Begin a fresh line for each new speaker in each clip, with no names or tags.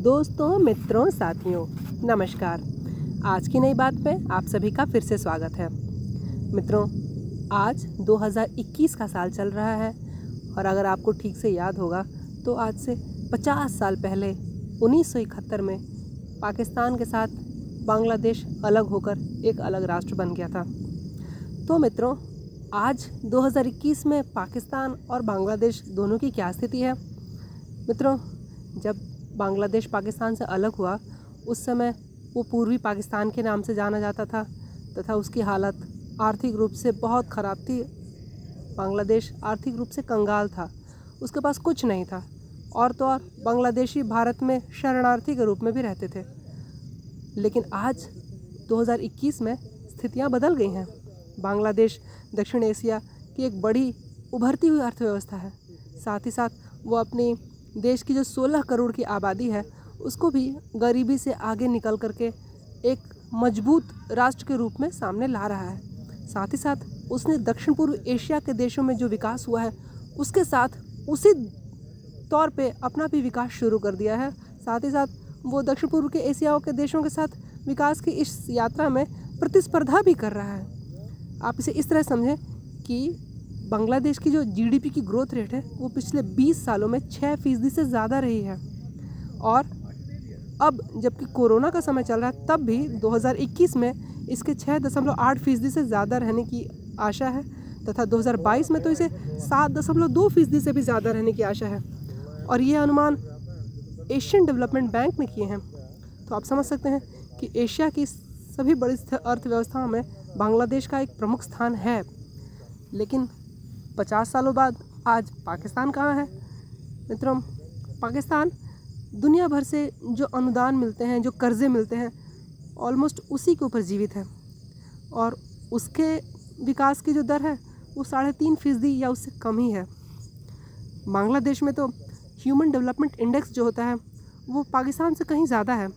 दोस्तों, मित्रों, साथियों, नमस्कार। आज की नई बात पे आप सभी का फिर से स्वागत है। मित्रों, आज 2021 का साल चल रहा है और अगर आपको ठीक से याद होगा तो आज से 50 साल पहले 1971 में पाकिस्तान के साथ बांग्लादेश अलग होकर एक अलग राष्ट्र बन गया था। तो मित्रों, आज 2021 में पाकिस्तान और बांग्लादेश दोनों की क्या स्थिति है? मित्रों, जब बांग्लादेश पाकिस्तान से अलग हुआ, उस समय वो पूर्वी पाकिस्तान के नाम से जाना जाता था तथा उसकी हालत आर्थिक रूप से बहुत ख़राब थी। बांग्लादेश आर्थिक रूप से कंगाल था, उसके पास कुछ नहीं था और तो और बांग्लादेशी भारत में शरणार्थी के रूप में भी रहते थे। लेकिन आज 2021 में स्थितियाँ बदल गई हैं। बांग्लादेश, दक्षिण एशिया की एक बड़ी उभरती हुई अर्थव्यवस्था है। साथ ही साथ वो अपनी देश की जो 16 करोड़ की आबादी है, उसको भी गरीबी से आगे निकल करके एक मज़बूत राष्ट्र के रूप में सामने ला रहा है। साथ ही साथ, उसने दक्षिण पूर्व एशिया के देशों में जो विकास हुआ है, उसके साथ उसी तौर पे अपना भी विकास शुरू कर दिया है। साथ ही साथ, वो दक्षिण पूर्व के एशिया के देशों के साथ विकास की इस यात्रा में प्रतिस्पर्धा भी कर रहा है। आप इसे इस तरह समझें कि बांग्लादेश की जो जीडीपी की ग्रोथ रेट है, वो पिछले 20 सालों में छः फ़ीसदी से ज़्यादा रही है। और अब जबकि कोरोना का समय चल रहा है, तब भी 2021 में इसके छः दशमलव आठ फ़ीसदी से ज़्यादा रहने की आशा है, तथा 2022 में तो इसे सात दशमलव दो फ़ीसदी से भी ज़्यादा रहने की आशा है। और ये अनुमान एशियन डेवलपमेंट बैंक ने किए हैं। तो आप समझ सकते हैं कि एशिया की सभी बड़ी अर्थव्यवस्थाओं में बांग्लादेश का एक प्रमुख स्थान है। लेकिन पचास सालों बाद आज पाकिस्तान कहाँ है? मित्रों, पाकिस्तान दुनिया भर से जो अनुदान मिलते हैं, जो कर्ज़े मिलते हैं ऑलमोस्ट उसी के ऊपर जीवित है। और उसके विकास की जो दर है, वो साढ़े तीन फ़ीसदी या उससे कम ही है। बांग्लादेश में तो ह्यूमन डेवलपमेंट इंडेक्स जो होता है, वो पाकिस्तान से कहीं ज़्यादा है।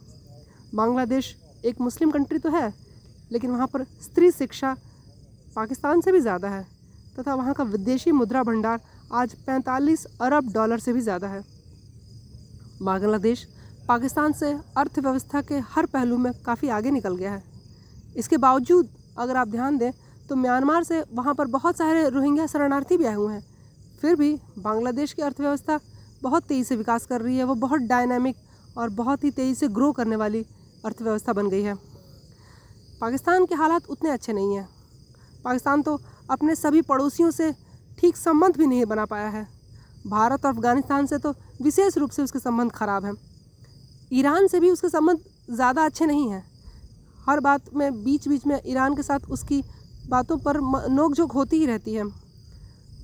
बांग्लादेश एक मुस्लिम कंट्री तो है, लेकिन वहाँ पर स्त्री शिक्षा पाकिस्तान से भी ज़्यादा है। तथा वहाँ का विदेशी मुद्रा भंडार आज 45 अरब डॉलर से भी ज़्यादा है। बांग्लादेश, पाकिस्तान से अर्थव्यवस्था के हर पहलू में काफ़ी आगे निकल गया है। इसके बावजूद अगर आप ध्यान दें तो म्यांमार से वहाँ पर बहुत सारे रोहिंग्या शरणार्थी भी आए हुए हैं। फिर भी बांग्लादेश की अर्थव्यवस्था बहुत तेज़ी से विकास कर रही है, वो बहुत डायनामिक और बहुत ही तेज़ी से ग्रो करने वाली अर्थव्यवस्था बन गई है। पाकिस्तान के हालात उतने अच्छे नहीं हैं। पाकिस्तान तो अपने सभी पड़ोसियों से ठीक संबंध भी नहीं बना पाया है। भारत और अफ़गानिस्तान से तो विशेष रूप से उसके संबंध खराब हैं। ईरान से भी उसके संबंध ज़्यादा अच्छे नहीं हैं। हर बात में बीच बीच में ईरान के साथ उसकी बातों पर नोकझोंक होती ही रहती है।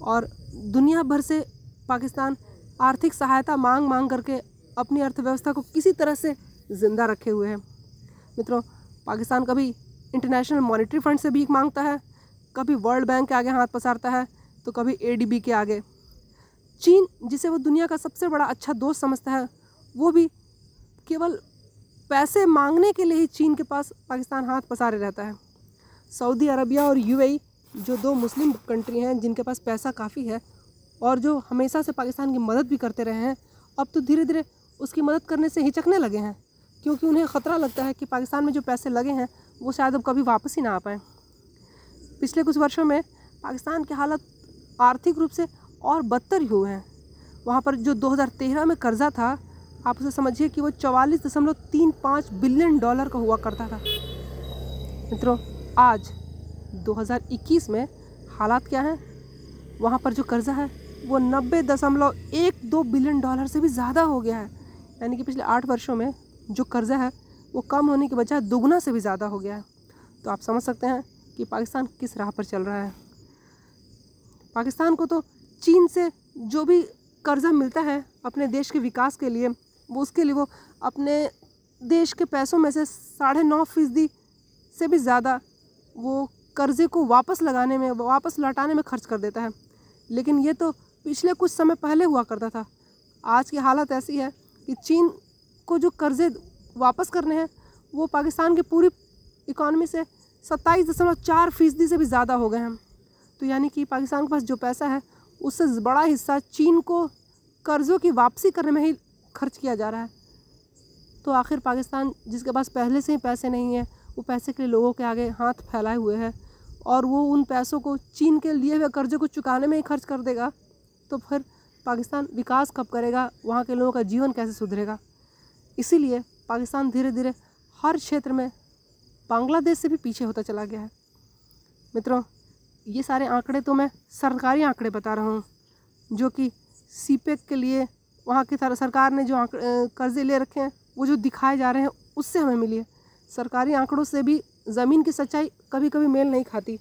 और दुनिया भर से पाकिस्तान आर्थिक सहायता मांग मांग करके अपनी अर्थव्यवस्था को किसी तरह से ज़िंदा रखे हुए हैं। मित्रों, पाकिस्तान कभी इंटरनेशनल मॉनेटरी फंड से भीख माँगता है कभी वर्ल्ड बैंक के आगे हाथ पसारता है तो कभी एडीबी के आगे। चीन, जिसे वो दुनिया का सबसे बड़ा अच्छा दोस्त समझता है, वो भी केवल पैसे मांगने के लिए ही चीन के पास पाकिस्तान हाथ पसारे रहता है। सऊदी अरबिया और यूएई जो दो मुस्लिम कंट्री हैं, जिनके पास पैसा काफ़ी है, और जो हमेशा से पाकिस्तान की मदद भी करते रहे हैं, अब तो धीरे धीरे उसकी मदद करने से हिचकने लगे हैं, क्योंकि उन्हें ख़तरा लगता है कि पाकिस्तान में जो पैसे लगे हैं, वो शायद अब कभी वापस ही ना आ पाएँ। पिछले कुछ वर्षों में पाकिस्तान की हालत आर्थिक रूप से और बदतर हुए हैं। वहाँ पर जो 2013 में कर्ज़ा था, आप उसे समझिए कि वो चवालीस दशमलव तीन पाँच बिलियन डॉलर का हुआ करता था। मित्रों, आज 2021 में हालात क्या हैं? वहाँ पर जो कर्ज़ा है, वो नब्बे दशमलव एक दो बिलियन डॉलर से भी ज़्यादा हो गया है। यानी कि पिछले आठ वर्षों में जो कर्ज़ा है, वो कम होने के बजाय दोगुना से भी ज़्यादा हो गया है। तो आप समझ सकते हैं कि पाकिस्तान किस राह पर चल रहा है। पाकिस्तान को तो चीन से जो भी कर्ज़ा मिलता है अपने देश के विकास के लिए, वो उसके लिए वो अपने देश के पैसों में से साढ़े नौ फ़ीसदी से भी ज़्यादा वो कर्ज़े को वापस लगाने में, वापस लौटाने में खर्च कर देता है। लेकिन ये तो पिछले कुछ समय पहले हुआ करता था। आज की हालत ऐसी है कि चीन को जो कर्ज़े वापस करने हैं, वो पाकिस्तान की पूरी इकॉनमी से सत्ताईस दशमलव चार फ़ीसदी से भी ज़्यादा हो गए हैं। तो यानी कि पाकिस्तान के पास जो पैसा है, उससे बड़ा हिस्सा चीन को कर्ज़ों की वापसी करने में ही खर्च किया जा रहा है। तो आखिर पाकिस्तान, जिसके पास पहले से ही पैसे नहीं हैं, वो पैसे के लिए लोगों के आगे हाथ फैलाए हुए है और वो उन पैसों को चीन के लिए हुए कर्ज़ों को चुकाने में ही खर्च कर देगा तो फिर पाकिस्तान विकास कब करेगा? वहाँ के लोगों का जीवन कैसे सुधरेगा? इसीलिए पाकिस्तान धीरे धीरे हर क्षेत्र में बांग्लादेश से भी पीछे होता चला गया है। मित्रों, ये सारे आंकड़े तो मैं सरकारी आंकड़े बता रहा हूँ, जो कि सीपेक के लिए वहाँ की सरकार ने जो कर्जे ले रखे हैं, वो जो दिखाए जा रहे हैं, उससे हमें मिली है। सरकारी आंकड़ों से भी ज़मीन की सच्चाई कभी कभी मेल नहीं खाती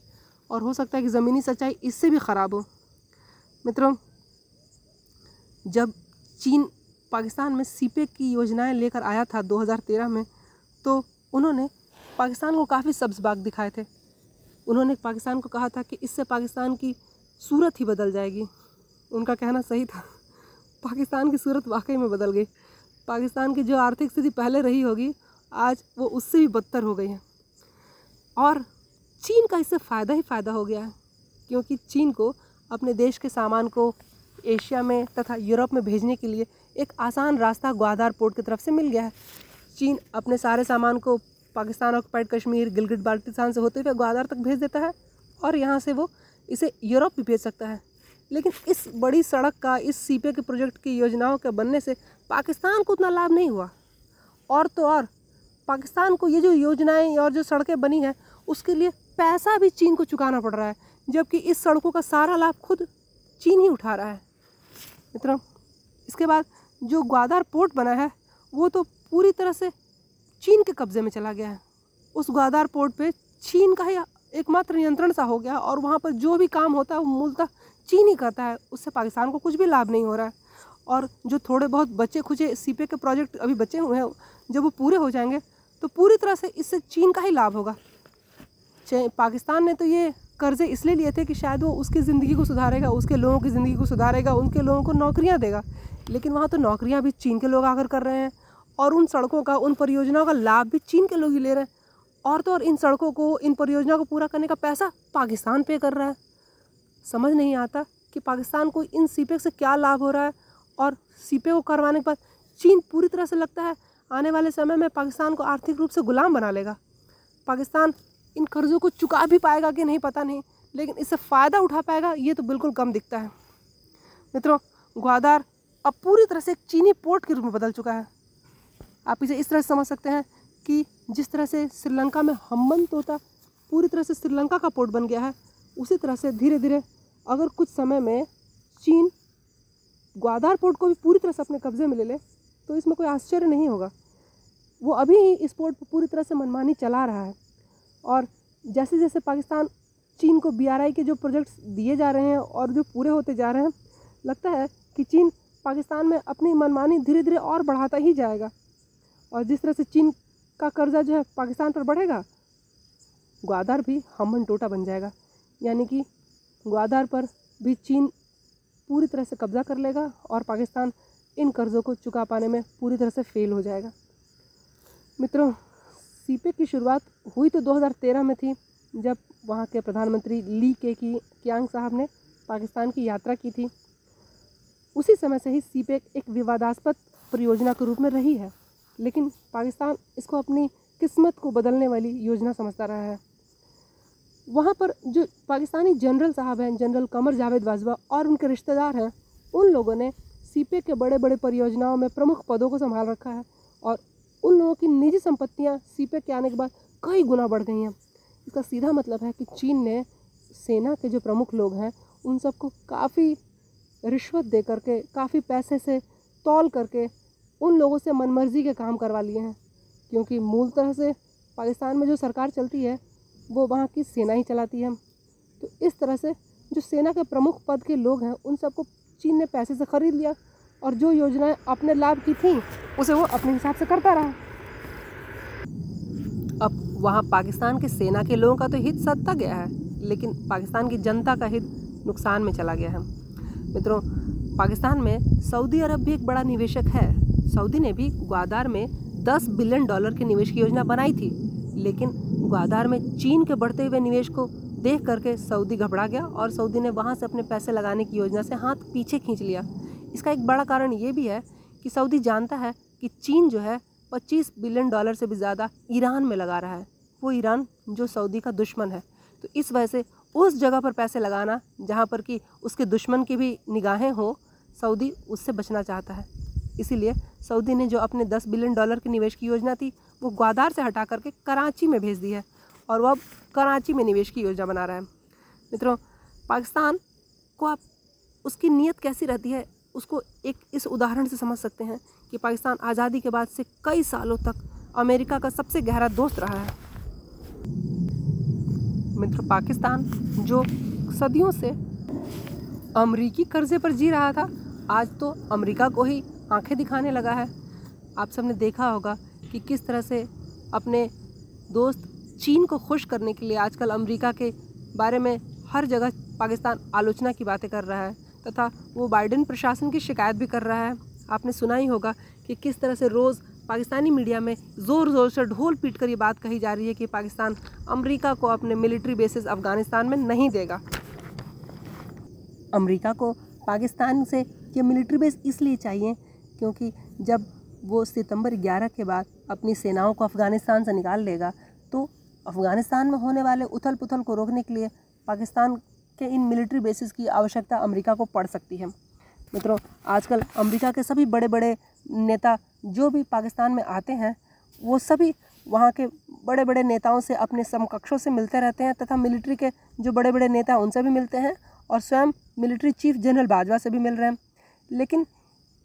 और हो सकता है कि ज़मीनी सच्चाई इससे भी ख़राब हो। मित्रों, जब चीन पाकिस्तान में सीपेक की योजनाएँ लेकर आया था 2013 में तो उन्होंने पाकिस्तान को काफ़ी सब्ज बाग दिखाए थे। उन्होंने पाकिस्तान को कहा था कि इससे पाकिस्तान की सूरत ही बदल जाएगी। उनका कहना सही था। पाकिस्तान की सूरत वाकई में बदल गई। पाकिस्तान की जो आर्थिक स्थिति पहले रही होगी, आज वो उससे भी बदतर हो गई है। और चीन का इससे फ़ायदा ही फ़ायदा हो गया है, क्योंकि चीन को अपने देश के सामान को एशिया में तथा यूरोप में भेजने के लिए एक आसान रास्ता ग्वादार पोर्ट की तरफ़ से मिल गया है। चीन अपने सारे सामान को पाकिस्तान ऑक्यूपाइड कश्मीर गिलगिट बाल्टिस्तान से होते हुए ग्वादार तक भेज देता है और यहाँ से वो इसे यूरोप भी भेज सकता है। लेकिन इस बड़ी सड़क का, इस सीपे के प्रोजेक्ट की योजनाओं के बनने से पाकिस्तान को उतना लाभ नहीं हुआ। और तो और, पाकिस्तान को ये जो योजनाएँ और जो सड़कें बनी हैं, उसके लिए पैसा भी चीन को चुकाना पड़ रहा है, जबकि इस सड़कों का सारा लाभ खुद चीन ही उठा रहा है। मित्रों, इसके बाद जो ग्वादार पोर्ट बना है, वो तो पूरी तरह से चीन के कब्ज़े में चला गया है। उस ग्वादार पोर्ट पे चीन का ही एकमात्र नियंत्रण सा हो गया और वहाँ पर जो भी काम होता है वो मूलतः चीन ही करता है। उससे पाकिस्तान को कुछ भी लाभ नहीं हो रहा है। और जो थोड़े बहुत बच्चे खुचे सीपे के प्रोजेक्ट अभी बचे हुए हैं, जब वो पूरे हो जाएँगे तो पूरी तरह से इससे चीन का ही लाभ होगा। पाकिस्तान ने तो ये कर्ज़े इसलिए लिए थे कि शायद वो उसकी ज़िंदगी को सुधारेगा, उसके लोगों की ज़िंदगी को सुधारेगा, उनके लोगों को नौकरियाँ देगा। लेकिन वहाँ तो नौकरियाँ भी चीन के लोग आकर कर रहे हैं। और उन सड़कों का, उन परियोजनाओं का लाभ भी चीन के लोग ही ले रहे हैं। और तो और इन सड़कों को, इन परियोजनाओं को पूरा करने का पैसा पाकिस्तान पे कर रहा है। समझ नहीं आता कि पाकिस्तान को इन सीपे से क्या लाभ हो रहा है और सीपे को करवाने के बाद चीन पूरी तरह से लगता है आने वाले समय में पाकिस्तान को आर्थिक रूप से गुलाम बना लेगा। पाकिस्तान इन कर्ज़ों को चुका भी पाएगा कि नहीं पता नहीं, लेकिन इससे फ़ायदा उठा पाएगा, ये तो बिल्कुल कम दिखता है। मित्रों, ग्वादार अब पूरी तरह से एक चीनी पोर्ट के रूप में बदल चुका है। आप इसे इस तरह से समझ सकते हैं कि जिस तरह से श्रीलंका में हम्बन तोता पूरी तरह से श्रीलंका का पोर्ट बन गया है, उसी तरह से धीरे धीरे अगर कुछ समय में चीन ग्वादार पोर्ट को भी पूरी तरह से अपने कब्ज़े में ले ले तो इसमें कोई आश्चर्य नहीं होगा। वो अभी ही इस पोर्ट पर पूरी तरह से मनमानी चला रहा है और जैसे जैसे पाकिस्तान चीन को बीआरआई के जो प्रोजेक्ट्स दिए जा रहे हैं और जो पूरे होते जा रहे हैं, लगता है कि चीन पाकिस्तान में अपनी मनमानी धीरे धीरे और बढ़ाता ही जाएगा। और जिस तरह से चीन का कर्जा जो है पाकिस्तान पर बढ़ेगा, ग्वादार भी हमन टोटा बन जाएगा। यानी कि ग्वादार पर भी चीन पूरी तरह से कब्ज़ा कर लेगा और पाकिस्तान इन कर्ज़ों को चुका पाने में पूरी तरह से फेल हो जाएगा। मित्रों सीपे की शुरुआत हुई तो 2013 में थी, जब वहाँ के प्रधानमंत्री ली के की, कियांग साहब ने पाकिस्तान की यात्रा की थी। उसी समय से ही सीपेक एक विवादास्पद परियोजना के रूप में रही है। लेकिन पाकिस्तान इसको अपनी किस्मत को बदलने वाली योजना समझता रहा है। वहाँ पर जो पाकिस्तानी जनरल साहब हैं, जनरल कमर जावेद बाजवा और उनके रिश्तेदार हैं, उन लोगों ने सीपे के बड़े बड़े परियोजनाओं में प्रमुख पदों को संभाल रखा है और उन लोगों की निजी संपत्तियाँ सीपे के आने के बाद कई गुना बढ़ गई हैं। इसका सीधा मतलब है कि चीन ने सेना के जो प्रमुख लोग हैं, उन सबको काफ़ी रिश्वत दे करके काफ़ी पैसे से तौल करके उन लोगों से मनमर्जी के काम करवा लिए हैं, क्योंकि मूल तरह से पाकिस्तान में जो सरकार चलती है, वो वहाँ की सेना ही चलाती है। तो इस तरह से जो सेना के प्रमुख पद के लोग हैं, उन सबको चीन ने पैसे से ख़रीद लिया और जो योजनाएँ अपने लाभ की थी, उसे वो अपने हिसाब से करता रहा। अब वहाँ पाकिस्तान के सेना के लोगों का तो हित सत्ता गया है, लेकिन पाकिस्तान की जनता का हित नुकसान में चला गया है। मित्रों, पाकिस्तान में सऊदी अरब भी एक बड़ा निवेशक है। सऊदी ने भी ग्वादार में 10 बिलियन डॉलर के निवेश की योजना बनाई थी। लेकिन ग्वादार में चीन के बढ़ते हुए निवेश को देख करके सऊदी घबरा गया और सऊदी ने वहाँ से अपने पैसे लगाने की योजना से हाथ पीछे खींच लिया। इसका एक बड़ा कारण ये भी है कि सऊदी जानता है कि चीन जो है 25 बिलियन डॉलर से भी ज़्यादा ईरान में लगा रहा है। वो ईरान जो सऊदी का दुश्मन है। तो इस वजह से उस जगह पर पैसे लगाना, जहाँ पर कि उसके दुश्मन की भी निगाहें हो, सऊदी उससे बचना चाहता है। इसीलिए सऊदी ने जो अपने 10 बिलियन डॉलर के निवेश की योजना थी, वो ग्वादार से हटा करके कराची में भेज दी है और वह अब कराची में निवेश की योजना बना रहा है। मित्रों, पाकिस्तान को आप, उसकी नीयत कैसी रहती है, उसको एक इस उदाहरण से समझ सकते हैं कि पाकिस्तान आज़ादी के बाद से कई सालों तक अमेरिका का सबसे गहरा दोस्त रहा है। मित्र, पाकिस्तान जो सदियों से अमरीकी कर्जे पर जी रहा था, आज तो अमेरिका को ही आँखें दिखाने लगा है। आप सबने देखा होगा कि किस तरह से अपने दोस्त चीन को खुश करने के लिए आजकल अमेरिका के बारे में हर जगह पाकिस्तान आलोचना की बातें कर रहा है तथा वो बाइडेन प्रशासन की शिकायत भी कर रहा है। आपने सुना ही होगा कि किस तरह से रोज़ पाकिस्तानी मीडिया में ज़ोर ज़ोर से ढोल पीट कर ये बात कही जा रही है कि पाकिस्तान अमेरिका को अपने मिलिट्री बेसिस अफ़गानिस्तान में नहीं देगा। अमेरिका को पाकिस्तान से ये मिलिट्री बेस इसलिए चाहिए क्योंकि जब वो सितंबर 11 के बाद अपनी सेनाओं को अफ़गानिस्तान से निकाल लेगा तो अफ़गानिस्तान में होने वाले उथल पुथल को रोकने के लिए पाकिस्तान के इन मिलिट्री बेसिस की आवश्यकता अमेरिका को पड़ सकती है। मित्रों, आजकल अमेरिका के सभी बड़े बड़े नेता जो भी पाकिस्तान में आते हैं, वो सभी वहाँ के बड़े बड़े नेताओं से अपने समकक्षों से मिलते रहते हैं तथा मिलिट्री के जो बड़े बड़े नेता उनसे भी मिलते हैं और स्वयं मिलिट्री चीफ जनरल बाजवा से भी मिल रहे हैं। लेकिन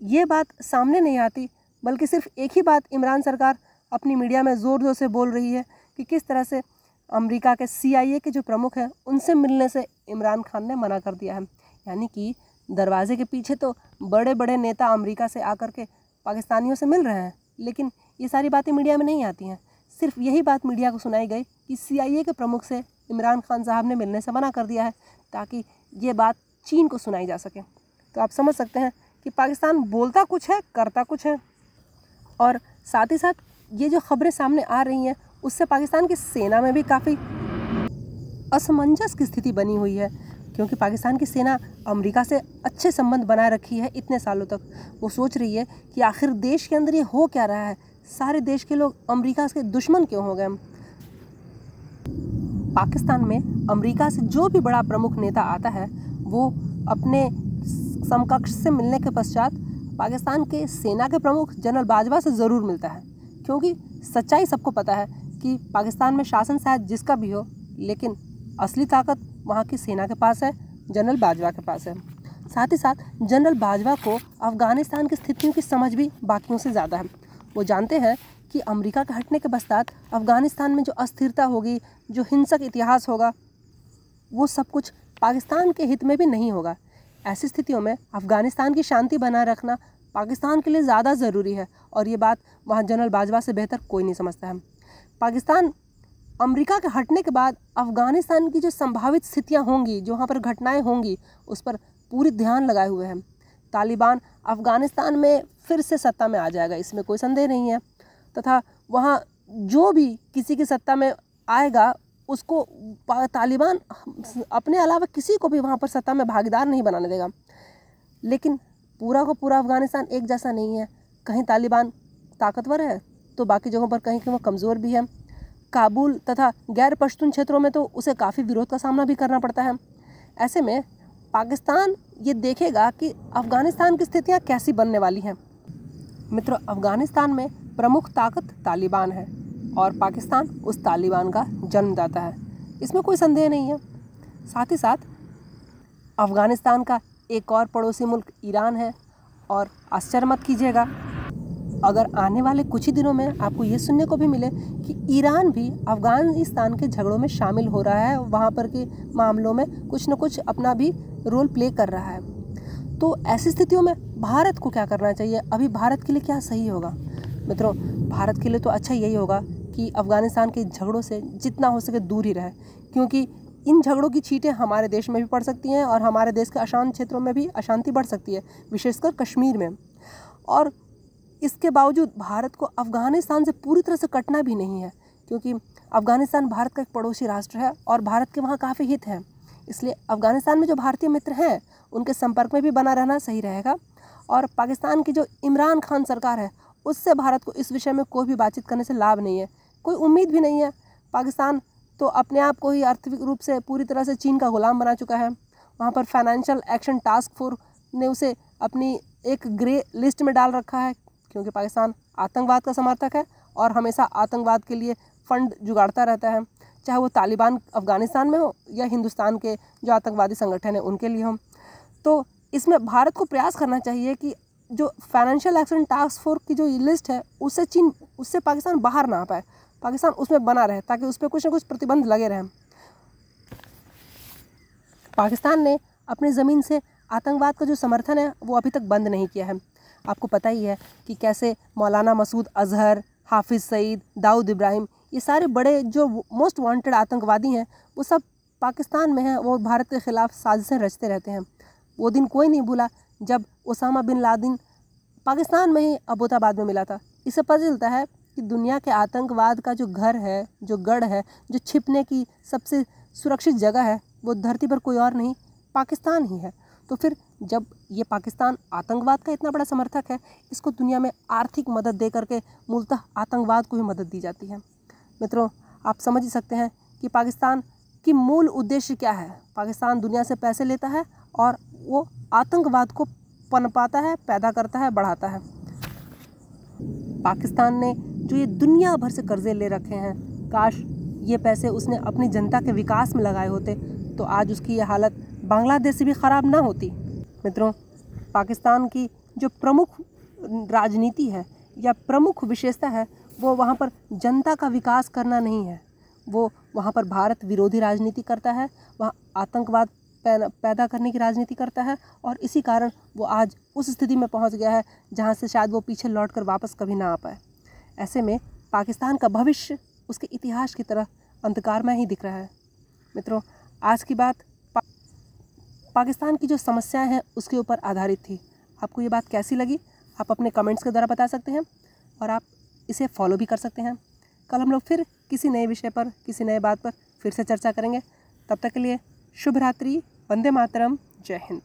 ये बात सामने नहीं आती, बल्कि सिर्फ़ एक ही बात इमरान सरकार अपनी मीडिया में ज़ोर ज़ोर से बोल रही है कि किस तरह से अमेरिका के सीआईए के जो प्रमुख हैं, उनसे मिलने से इमरान खान ने मना कर दिया है। यानी कि दरवाजे के पीछे तो बड़े बड़े नेता अमेरिका से आकर के पाकिस्तानियों से मिल रहे हैं, लेकिन ये सारी बातें मीडिया में नहीं आती हैं। सिर्फ़ यही बात मीडिया को सुनाई गई कि सीआईए के प्रमुख से इमरान खान साहब ने मिलने से मना कर दिया है, ताकि ये बात चीन को सुनाई जा सके। तो आप समझ सकते हैं कि पाकिस्तान बोलता कुछ है, करता कुछ है। और साथ ही साथ ये जो खबरें सामने आ रही हैं, उससे पाकिस्तान की सेना में भी काफ़ी असमंजस की स्थिति बनी हुई है, क्योंकि पाकिस्तान की सेना अमेरिका से अच्छे संबंध बनाए रखी है इतने सालों तक। वो सोच रही है कि आखिर देश के अंदर ये हो क्या रहा है? सारे देश के लोग अमेरिका के दुश्मन क्यों हो गए पाकिस्तान में अमेरिका से जो भी बड़ा प्रमुख नेता आता है, वो अपने समकक्ष से मिलने के पश्चात पाकिस्तान के सेना के प्रमुख जनरल बाजवा से ज़रूर मिलता है, क्योंकि सच्चाई सबको पता है कि पाकिस्तान में शासन शायद जिसका भी हो, लेकिन असली ताकत वहाँ की सेना के पास है, जनरल बाजवा के पास है। साथ ही साथ, जनरल बाजवा को अफ़गानिस्तान की स्थितियों की समझ भी बाकियों से ज़्यादा है। वो जानते हैं कि अमेरिका के हटने के पश्चात अफ़गानिस्तान में जो अस्थिरता होगी, जो हिंसक इतिहास होगा, वो सब कुछ पाकिस्तान के हित में भी नहीं होगा। ऐसी स्थितियों में अफ़गानिस्तान की शांति बनाए रखना पाकिस्तान के लिए ज़्यादा ज़रूरी है और ये बात वहाँ जनरल बाजवा से बेहतर कोई नहीं समझता है। पाकिस्तान अमेरिका के हटने के बाद अफ़गानिस्तान की जो संभावित स्थितियाँ होंगी, जो वहाँ पर घटनाएँ होंगी, उस पर पूरी ध्यान लगाए हुए हैं। तालिबान अफ़गानिस्तान में फिर से सत्ता में आ जाएगा, इसमें कोई संदेह नहीं है। तथा वहाँ जो भी किसी की सत्ता में आएगा उसको तालिबान अपने अलावा किसी को भी वहाँ पर सत्ता में भागीदार नहीं बनाने देगा। लेकिन पूरा को पूरा अफ़गानिस्तान एक जैसा नहीं है। कहीं तालिबान ताकतवर है तो बाकी जगहों पर कहीं कहीं वो कमज़ोर भी है। काबुल तथा गैर पश्तून क्षेत्रों में तो उसे काफ़ी विरोध का सामना भी करना पड़ता है। ऐसे में पाकिस्तान ये देखेगा कि अफ़गानिस्तान की स्थितियाँ कैसी बनने वाली हैं। मित्रों, अफ़गानिस्तान में प्रमुख ताकत तालिबान है। और पाकिस्तान उस तालिबान का जन्मदाता है। इसमें कोई संदेह नहीं है। साथ ही साथ, अफ़गानिस्तान का एक और पड़ोसी मुल्क ईरान है और आश्चर्य मत कीजिएगा, अगर आने वाले कुछ ही दिनों में आपको ये सुनने को भी मिले कि ईरान भी अफ़गानिस्तान के झगड़ों में शामिल हो रहा है, वहाँ पर के मामलों में कुछ न कुछ अपना भी रोल प्ले कर रहा है। तो ऐसी स्थितियों में भारत को क्या करना चाहिए? अभी भारत के लिए क्या सही होगा? मित्रों, भारत के लिए तो अच्छा यही होगा कि अफ़गानिस्तान के झगड़ों से जितना हो सके दूर ही रहे, क्योंकि इन झगड़ों की छीटें हमारे देश में भी पड़ सकती हैं और हमारे देश के अशांत क्षेत्रों में भी अशांति बढ़ सकती है, विशेषकर कश्मीर में। और इसके बावजूद भारत को अफ़गानिस्तान से पूरी तरह से कटना भी नहीं है, क्योंकि अफ़गानिस्तान भारत का एक पड़ोसी राष्ट्र है और भारत के वहाँ काफ़ी हित हैं। इसलिए अफ़गानिस्तान में जो भारतीय मित्र हैं, उनके संपर्क में भी बना रहना सही रहेगा। और पाकिस्तान की जो इमरान खान सरकार है, उससे भारत को इस विषय में कोई भी बातचीत करने से लाभ नहीं है। कोई उम्मीद भी नहीं है। पाकिस्तान तो अपने आप को ही आर्थिक रूप से पूरी तरह से चीन का गुलाम बना चुका है। वहाँ पर फाइनेंशियल एक्शन टास्क फोर्स ने उसे अपनी एक ग्रे लिस्ट में डाल रखा है, क्योंकि पाकिस्तान आतंकवाद का समर्थक है और हमेशा आतंकवाद के लिए फ़ंड जुगाड़ता रहता है। चाहे वो तालिबान अफ़गानिस्तान में हो या हिंदुस्तान के जो आतंकवादी संगठन है, उनके लिए हो। तो इसमें भारत को प्रयास करना चाहिए कि जो फाइनेंशियल एक्शन टास्क फोर्स की जो लिस्ट है उससे चीन, उससे पाकिस्तान बाहर ना आ पाए। पाकिस्तान उसमें बना रहे, ताकि उस पर कुछ ना कुछ प्रतिबंध लगे रहें। पाकिस्तान ने अपनी ज़मीन से आतंकवाद का जो समर्थन है, वो अभी तक बंद नहीं किया है। आपको पता ही है कि कैसे मौलाना मसूद अजहर, हाफिज़ सईद, दाऊद इब्राहिम, ये सारे बड़े जो मोस्ट वांटेड आतंकवादी हैं, वो सब पाकिस्तान में हैं, वो भारत के ख़िलाफ़ साजिशें रचते रहते हैं। वो दिन कोई नहीं भूला जब ओसामा बिन लादिन पाकिस्तान में ही अबोताबाद में मिला था। इससे पता चलता है कि दुनिया के आतंकवाद का जो घर है, जो गढ़ है, जो छिपने की सबसे सुरक्षित जगह है, वो धरती पर कोई और नहीं, पाकिस्तान ही है। तो फिर जब ये पाकिस्तान आतंकवाद का इतना बड़ा समर्थक है, इसको दुनिया में आर्थिक मदद दे करके मूलतः आतंकवाद को भी मदद दी जाती है। मित्रों, आप समझ ही सकते हैं कि पाकिस्तान की मूल उद्देश्य क्या है। पाकिस्तान दुनिया से पैसे लेता है और वो आतंकवाद को पनपाता है, पैदा करता है, बढ़ाता है। पाकिस्तान ने जो ये दुनिया भर से कर्जे ले रखे हैं। काश ये पैसे उसने अपनी जनता के विकास में लगाए होते तो आज उसकी ये हालत बांग्लादेश से भी ख़राब ना होती। मित्रों, पाकिस्तान की जो प्रमुख राजनीति है या प्रमुख विशेषता है, वो वहाँ पर जनता का विकास करना नहीं है। वो वहाँ पर भारत विरोधी राजनीति करता है, वहाँ आतंकवाद पैदा करने की राजनीति करता है, और इसी कारण वो आज उस स्थिति में पहुँच गया है, जहाँ से शायद वो पीछे लौट कर वापस कभी ना आ पाए। ऐसे में पाकिस्तान का भविष्य उसके इतिहास की तरह अंधकार में ही दिख रहा है। मित्रों आज की बात पा, पाकिस्तान की जो समस्याएँ हैं उसके ऊपर आधारित थी। आपको ये बात कैसी लगी? आप अपने कमेंट्स के द्वारा बता सकते हैं और आप इसे फॉलो भी कर सकते हैं। कल हम लोग फिर किसी नए विषय पर किसी नए बात पर फिर से चर्चा करेंगे। तब तक के लिए शुभ रात्रि वंदे मातरम जय हिंद।